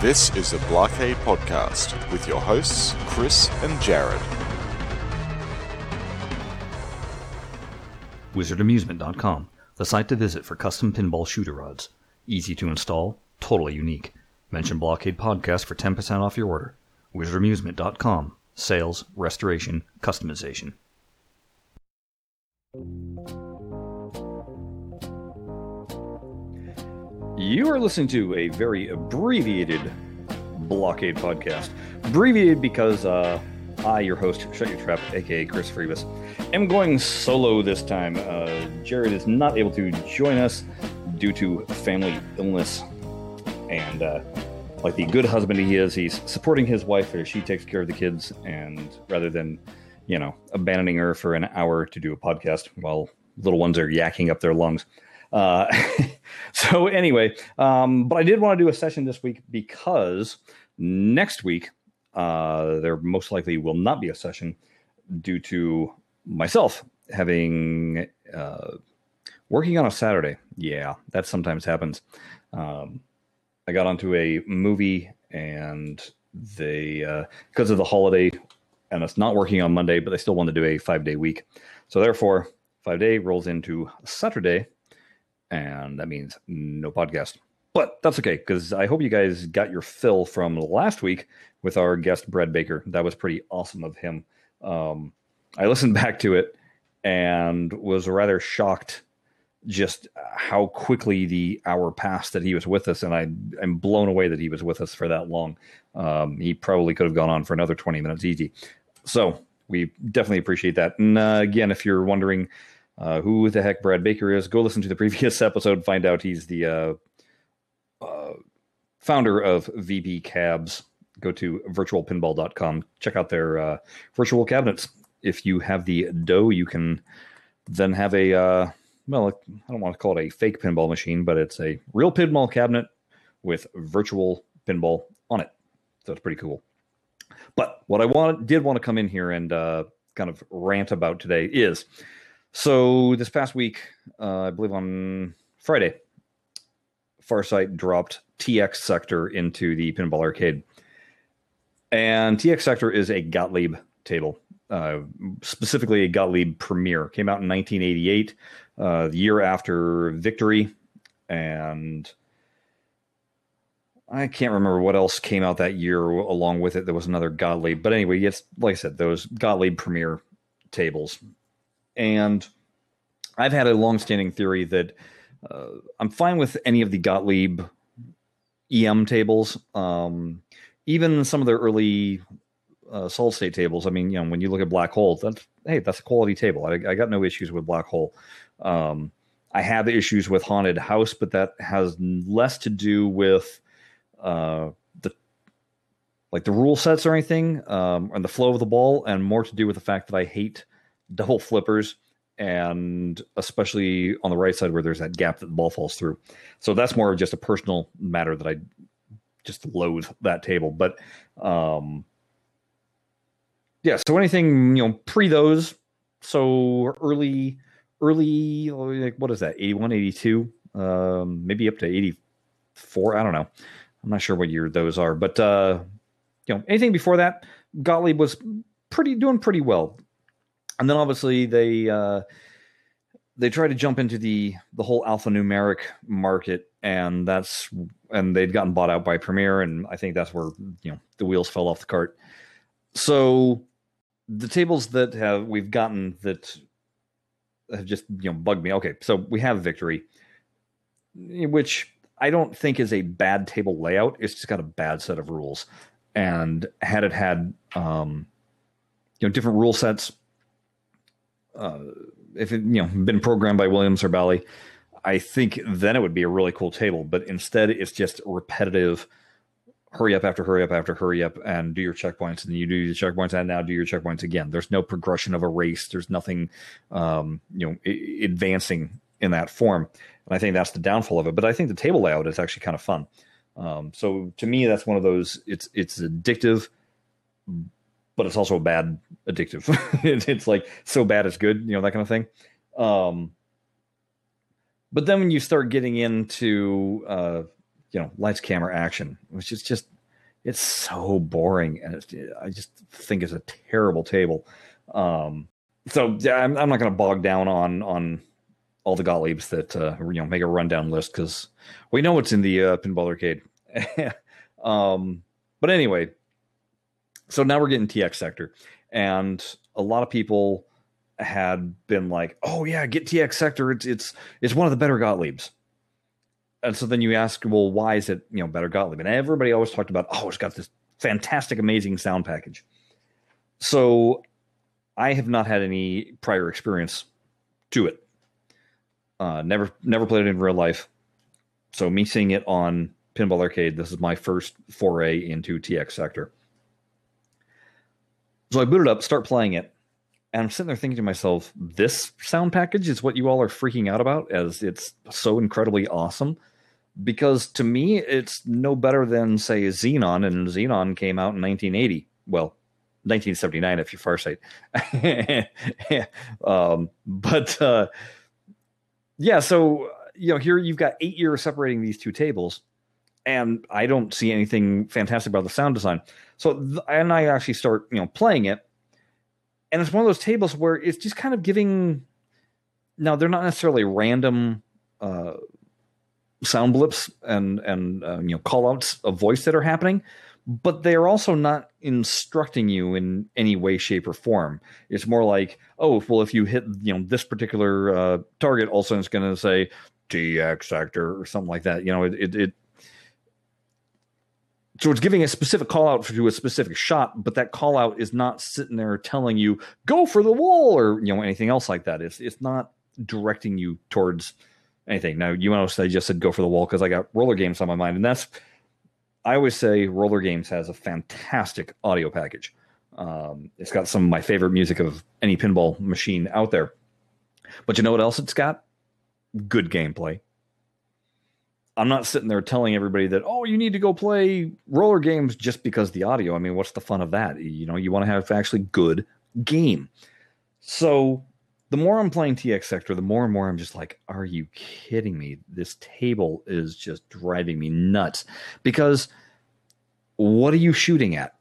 This is the Blockade Podcast with your hosts, Chris and Jared. WizardAmusement.com, the site to visit for custom pinball shooter rods. Easy to install, totally unique. Mention Blockade Podcast for 10% off your order. WizardAmusement.com, sales, restoration, customization. You are listening to a very abbreviated Blockade podcast. Abbreviated because uh, I, your host, Shut Your Trap, aka Chris Freebus, am going solo this time. Uh, Jared is not able to join us due to family illness. And uh, like the good husband he is, he's supporting his wife as she takes care of the kids. And rather than, you know, abandoning her for an hour to do a podcast while little ones are yakking up their lungs. Uh, so anyway, um, but I did want to do a session this week because next week uh, there most likely will not be a session due to myself having uh, working on a Saturday. Yeah, that sometimes happens. Um, I got onto a movie and they uh, because of the holiday and it's not working on Monday, but they still want to do a five day week. So therefore, five day rolls into Saturday, and that means no podcast. But that's okay because I hope you guys got your fill from last week with our guest Brad Baker. That was pretty awesome of him. Um, I listened back to it and was rather shocked just how quickly the hour passed that he was with us, and I am blown away that he was with us for that long. Um, he probably could have gone on for another twenty minutes easy. So we definitely appreciate that. And uh, again, if you're wondering uh, who the heck Brad Baker is, go listen to the previous episode. Find out he's the uh, uh, founder of VP Cabs. Go to virtualpinball.com. Check out their uh, virtual cabinets. If you have the dough, you can then have a uh, well, I don't want to call it a fake pinball machine, but it's a real pinball cabinet with virtual pinball on it. So it's pretty cool. But what I want did want to come in here and uh, kind of rant about today is so this past week, uh, I believe on Friday, Farsight dropped TX Sector into the Pinball Arcade. And TX Sector is a Gottlieb table, uh, specifically a Gottlieb Premier. Came out in 1988, uh, the year after Victory. And I can't remember what else came out that year along with it. There was another Gottlieb. But anyway, it's like I said, those Gottlieb Premier tables. And I've had a long-standing theory that uh, I'm fine with any of the Gottlieb EM tables, um, even some of their early uh, solid state tables. I mean, you know, when you look at Black Hole, that's hey, that's a quality table. I, I got no issues with Black Hole. Um, I have issues with Haunted House, but that has less to do with uh, the like the rule sets or anything, um, and the flow of the ball, and more to do with the fact that I hate double flippers and especially on the right side where there's that gap that the ball falls through. So that's more of just a personal matter that I just loathe that table. But um yeah, so anything, you know, pre those, so early early like what is that, 81, 82, um maybe up to 84, I don't know. I'm not sure what year those are, but uh you know, anything before that, Gottlieb was pretty doing pretty well and then obviously they uh, they try to jump into the the whole alphanumeric market, and that's and they'd gotten bought out by Premier, and I think that's where you know the wheels fell off the cart. So the tables that have we've gotten that have just you know bugged me. Okay, so we have Victory, which I don't think is a bad table layout. It's just got a bad set of rules, and had it had um, you know different rule sets uh, if it you know been programmed by Williams or Bally, I think then it would be a really cool table. But instead, it's just repetitive. Hurry up after hurry up after hurry up and do your checkpoints, and then you do your checkpoints, and now do your checkpoints again. There's no progression of a race. There's nothing, um, you know, I- advancing in that form. And I think that's the downfall of it. But I think the table layout is actually kind of fun. Um, so to me, that's one of those. It's it's addictive, but it's also a bad addictive. it's like so bad it's good, you know, that kind of thing. Um, but then when you start getting into uh, you know, lights, camera, action, which is just it's so boring, and I just think it's a terrible table. Um, so yeah, I'm, I'm not going to bog down on on all the Gottliebs that uh, you know make a rundown list because we know what's in the uh, pinball arcade. um, but anyway, so now we're getting TX sector, and a lot of people had been like, "Oh yeah, get TX sector. It's it's it's one of the better Gottliebs." And so then you ask, "Well, why is it you know better Gottlieb?" And everybody always talked about, "Oh, it's got this fantastic, amazing sound package." So I have not had any prior experience to it. Uh, never never played it in real life. So me seeing it on Pinball Arcade, this is my first foray into TX Sector. So I boot it up, start playing it, and I'm sitting there thinking to myself, this sound package is what you all are freaking out about as it's so incredibly awesome. Because to me, it's no better than, say, Xenon, and Xenon came out in 1980. Well, 1979 if you're farsight. um, but uh, yeah, so you know, here you've got eight years separating these two tables, and I don't see anything fantastic about the sound design. So, th- and I actually start, you know, playing it, and it's one of those tables where it's just kind of giving. Now they're not necessarily random uh, sound blips and and uh, you know call outs of voice that are happening, but they're also not instructing you in any way, shape, or form. It's more like, oh, well, if you hit you know this particular uh, target, also it's going to say TX sector or something like that. You know, it, it, it so it's giving a specific call out to a specific shot, but that call out is not sitting there telling you go for the wall or you know anything else like that. It's it's not directing you towards anything. Now you know I just said go for the wall because I got roller games on my mind, and that's I always say Roller Games has a fantastic audio package. Um, it's got some of my favorite music of any pinball machine out there. But you know what else it's got? Good gameplay. I'm not sitting there telling everybody that, oh, you need to go play roller games just because the audio. I mean, what's the fun of that? You know, you want to have actually good game. So the more I'm playing TX Sector, the more and more I'm just like, are you kidding me? This table is just driving me nuts. Because what are you shooting at?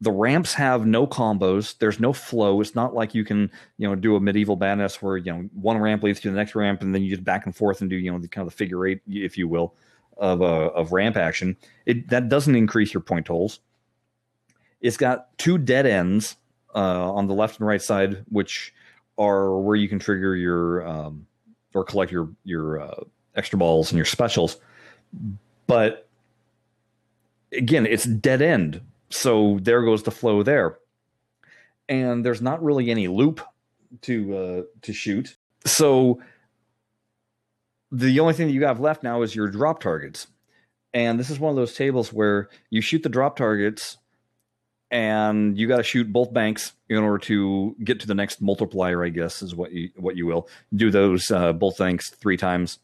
The ramps have no combos. There's no flow. It's not like you can, you know, do a medieval madness where you know one ramp leads to the next ramp, and then you just back and forth and do, you know, the kind of the figure eight, if you will, of uh, of ramp action. It that doesn't increase your point totals. It's got two dead ends uh, on the left and right side, which are where you can trigger your um, or collect your your uh, extra balls and your specials. But again, it's dead end, so there goes the flow there, and there's not really any loop to uh, to shoot. So the only thing that you have left now is your drop targets. And this is one of those tables where you shoot the drop targets and you got to shoot both banks in order to get to the next multiplier. I guess is what you what you will do those uh, both banks three times,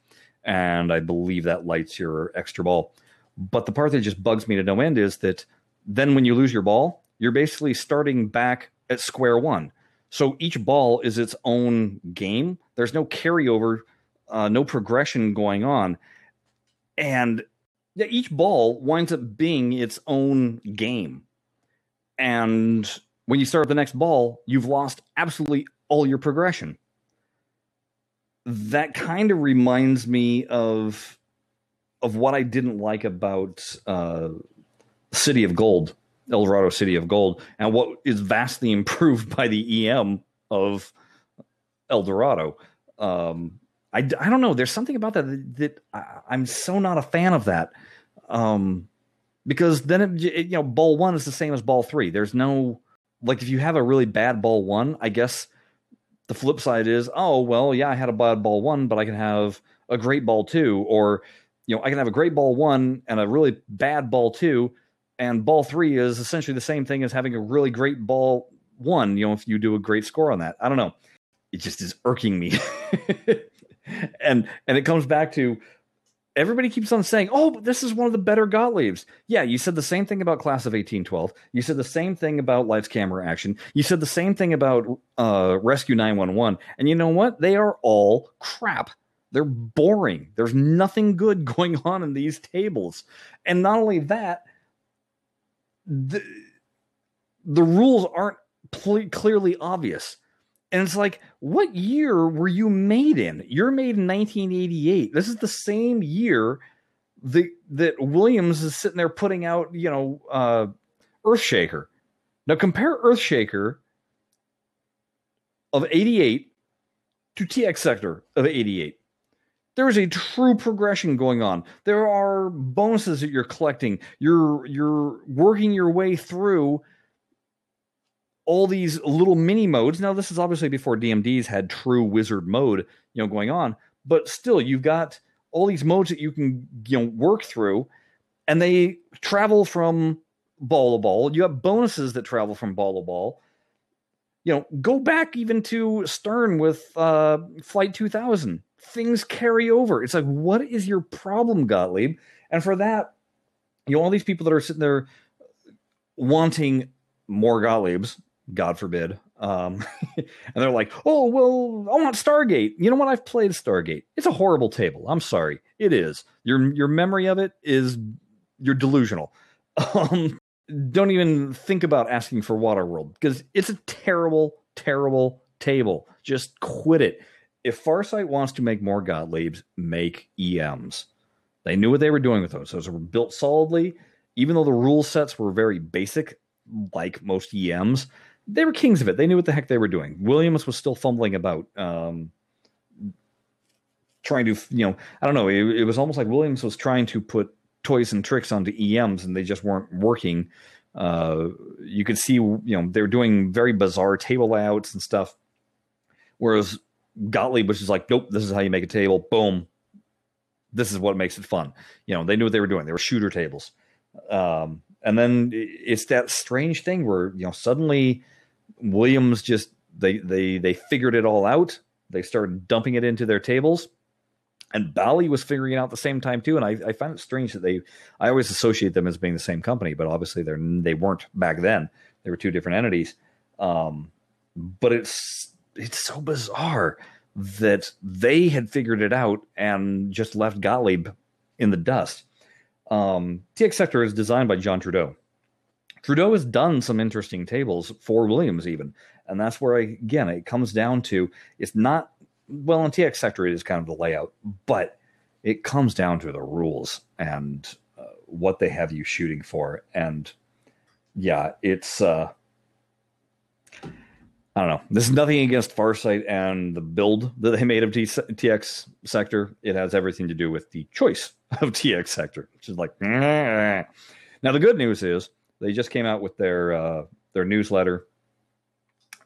and I believe that lights your extra ball. But the part that just bugs me to no end is that then when you lose your ball, you're basically starting back at square one. So each ball is its own game. There's no carryover, uh, no progression going on, and each ball winds up being its own game and when you start the next ball, you've lost absolutely all your progression. That kind of reminds me of of what I didn't like about uh, City of Gold, El Dorado City of Gold, and what is vastly improved by the EM of El Dorado. Um, I, I don't know. There's something about that that, that I, am so not a fan of that. Um, because then it, it, you know ball one is the same as ball three. There's no like if you have a really bad ball one, I guess the flip side is oh well yeah I had a bad ball one, but I can have a great ball two, or you know I can have a great ball one and a really bad ball two, and ball three is essentially the same thing as having a really great ball one. You know if you do a great score on that, I don't know. It just is irking me, and and it comes back to everybody keeps on saying, "Oh, this is one of the better Gottliebs." Yeah, you said the same thing about Class of 1812. You said the same thing about Lights Camera Action. You said the same thing about uh, Rescue 911. And you know what? They are all crap. They're boring. There's nothing good going on in these tables. And not only that, the, the rules aren't pl- clearly obvious. And it's like, what year were you made in? You're made in 1988. This is the same year that that Williams is sitting there putting out, you know, uh, Earthshaker. Now compare Earthshaker of 88 to TX Sector of 88. There is a true progression going on. There are bonuses that you're collecting. You're you're working your way through all these little mini modes. Now, this is obviously before DMDs had true wizard mode, you know, going on, but still, you've got all these modes that you can you know work through, and they travel from ball to ball. You have bonuses that travel from ball to ball. You know, go back even to Stern with uh, Flight 2000. Things carry over. It's like, what is your problem, Gottlieb? And for that, you know, all these people that are sitting there wanting more Gottliebs, God forbid. Um, and they're like, oh, well, I want Stargate. You know what? I've played Stargate. It's a horrible table. I'm sorry. It is. Your your memory of it is you're delusional. Um, don't even think about asking for Waterworld because it's a terrible, terrible table. Just quit it. If Farsight wants to make more Gottliebs, make EMs. They knew what they were doing with those. Those were built solidly. Even though the rule sets were very basic, like most EMs, they were kings of it. They knew what the heck they were doing. Williams was still fumbling about, um, trying to, you know, I don't know. It, it, was almost like Williams was trying to put toys and tricks onto EMs, and they just weren't working. Uh, you could see, you know, they were doing very bizarre table layouts and stuff. Whereas Gottlieb was just like, nope, this is how you make a table. Boom. This is what makes it fun. You know, they knew what they were doing. They were shooter tables. Um, and then it's that strange thing where you know suddenly Williams just they they they figured it all out. They started dumping it into their tables, and Bally was figuring it out the same time too. And I, I find it strange that they I always associate them as being the same company, but obviously they're they weren't back then. They were two different entities. Um, but it's it's so bizarre that they had figured it out and just left Gottlieb in the dust. Um, TX Sector is designed by John Trudeau. Trudeau has done some interesting tables for Williams, even, and that's where I, again it comes down to it's not well in TX Sector it is kind of the layout, but it comes down to the rules and uh, what they have you shooting for, and yeah, it's uh, I don't know. This is nothing against Farsight and the build that they made of T- TX Sector. It has everything to do with the choice of TX Sector, which is like. Nah. Now the good news is they just came out with their uh, their newsletter,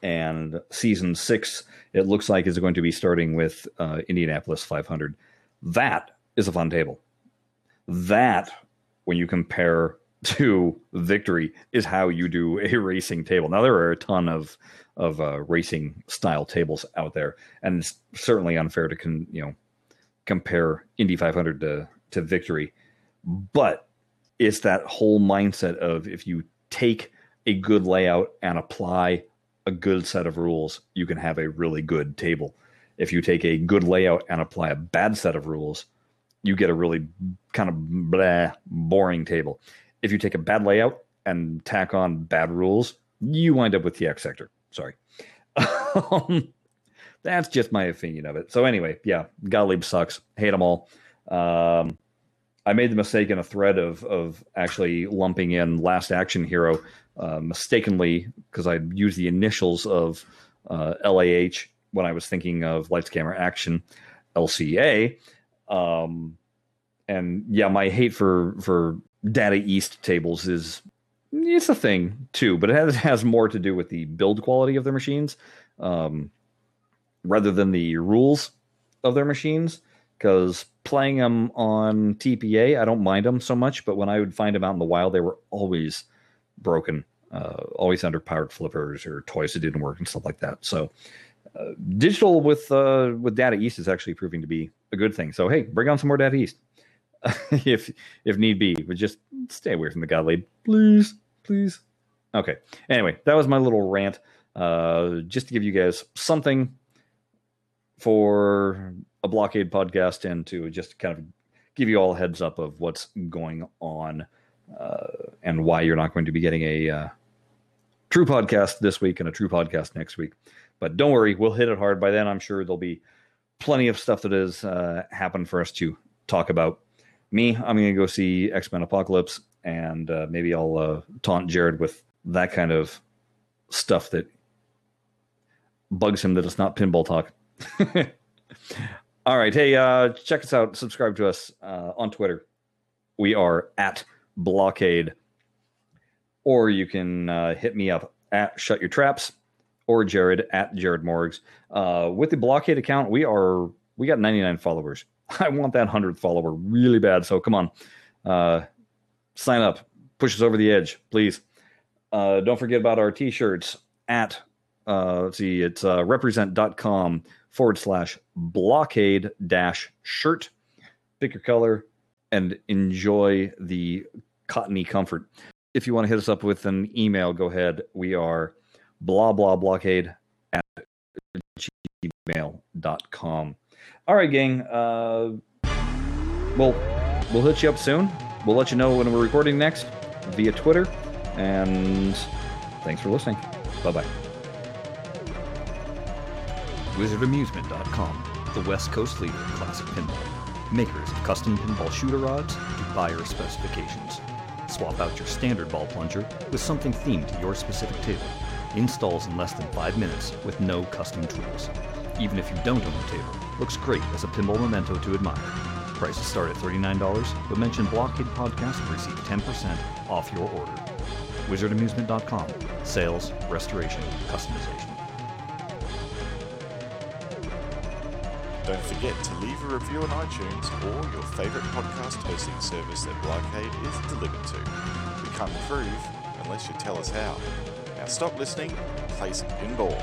and season six it looks like is going to be starting with uh, Indianapolis 500. That is a fun table. That when you compare to victory is how you do a racing table. Now there are a ton of of uh, racing style tables out there, and it's certainly unfair to con, you know compare Indy 500 to to victory, but it's that whole mindset of if you take a good layout and apply a good set of rules, you can have a really good table. If you take a good layout and apply a bad set of rules, you get a really kind of blah, boring table. If you take a bad layout and tack on bad rules, you wind up with the X sector. Sorry. Um, that's just my opinion of it. So anyway, yeah, Gottlieb sucks. Hate them all. Um, I made the mistake in a thread of of actually lumping in Last Action Hero uh, mistakenly because I used the initials of uh, LAH when I was thinking of Lights Camera Action LCA. Um, and yeah, my hate for for Data East tables is it's a thing too, but it has, has more to do with the build quality of their machines um, rather than the rules of their machines. Because playing them on TPA, I don't mind them so much, but when I would find them out in the wild, they were always broken, uh, always underpowered flippers or toys that didn't work and stuff like that. So uh, digital with uh, with Data East is actually proving to be a good thing. So hey, bring on some more Data East. if if need be, but just stay away from the Gottlieb, please, please. Okay. Anyway, that was my little rant, uh, just to give you guys something for a blockade podcast and to just kind of give you all a heads up of what's going on uh, and why you're not going to be getting a uh, true podcast this week and a true podcast next week. But don't worry, we'll hit it hard by then. I'm sure there'll be plenty of stuff that has uh, happened for us to talk about. Me, I'm going to go see X Men Apocalypse, and uh, maybe I'll uh, taunt Jared with that kind of stuff that bugs him that it's not pinball talk. All right. Hey, uh, check us out. Subscribe to us uh, on Twitter. We are at Blockade. Or you can uh, hit me up at Shut Your Traps or Jared at Jared Morgs. Uh, with the Blockade account, we are we got 99 followers. I want that 100 follower really bad. So come on, uh, sign up, push us over the edge, please. Uh, don't forget about our t-shirts at uh, let's see, it's uh, represent.com forward slash blockade dash shirt. Pick your color and enjoy the cottony comfort. If you want to hit us up with an email, go ahead. We are blah blah blockade at gmail.com. All right, gang. Uh, well, we'll hit you up soon. We'll let you know when we're recording next via Twitter. And thanks for listening. Bye bye. WizardAmusement.com, the West Coast leader in classic pinball. Makers of custom pinball shooter rods to buyer specifications. Swap out your standard ball plunger with something themed to your specific table. Installs in less than 5 minutes with no custom tools. Even if you don't own a table, looks great as a pinball memento to admire. Prices start at $39, but mention Blockade Podcast to receive 10% off your order. WizardAmusement.com. Sales, restoration, customization. Don't forget to leave a review on iTunes or your favourite podcast hosting service that Blockade is delivered to. We can't improve unless you tell us how. Now stop listening, play some pinball.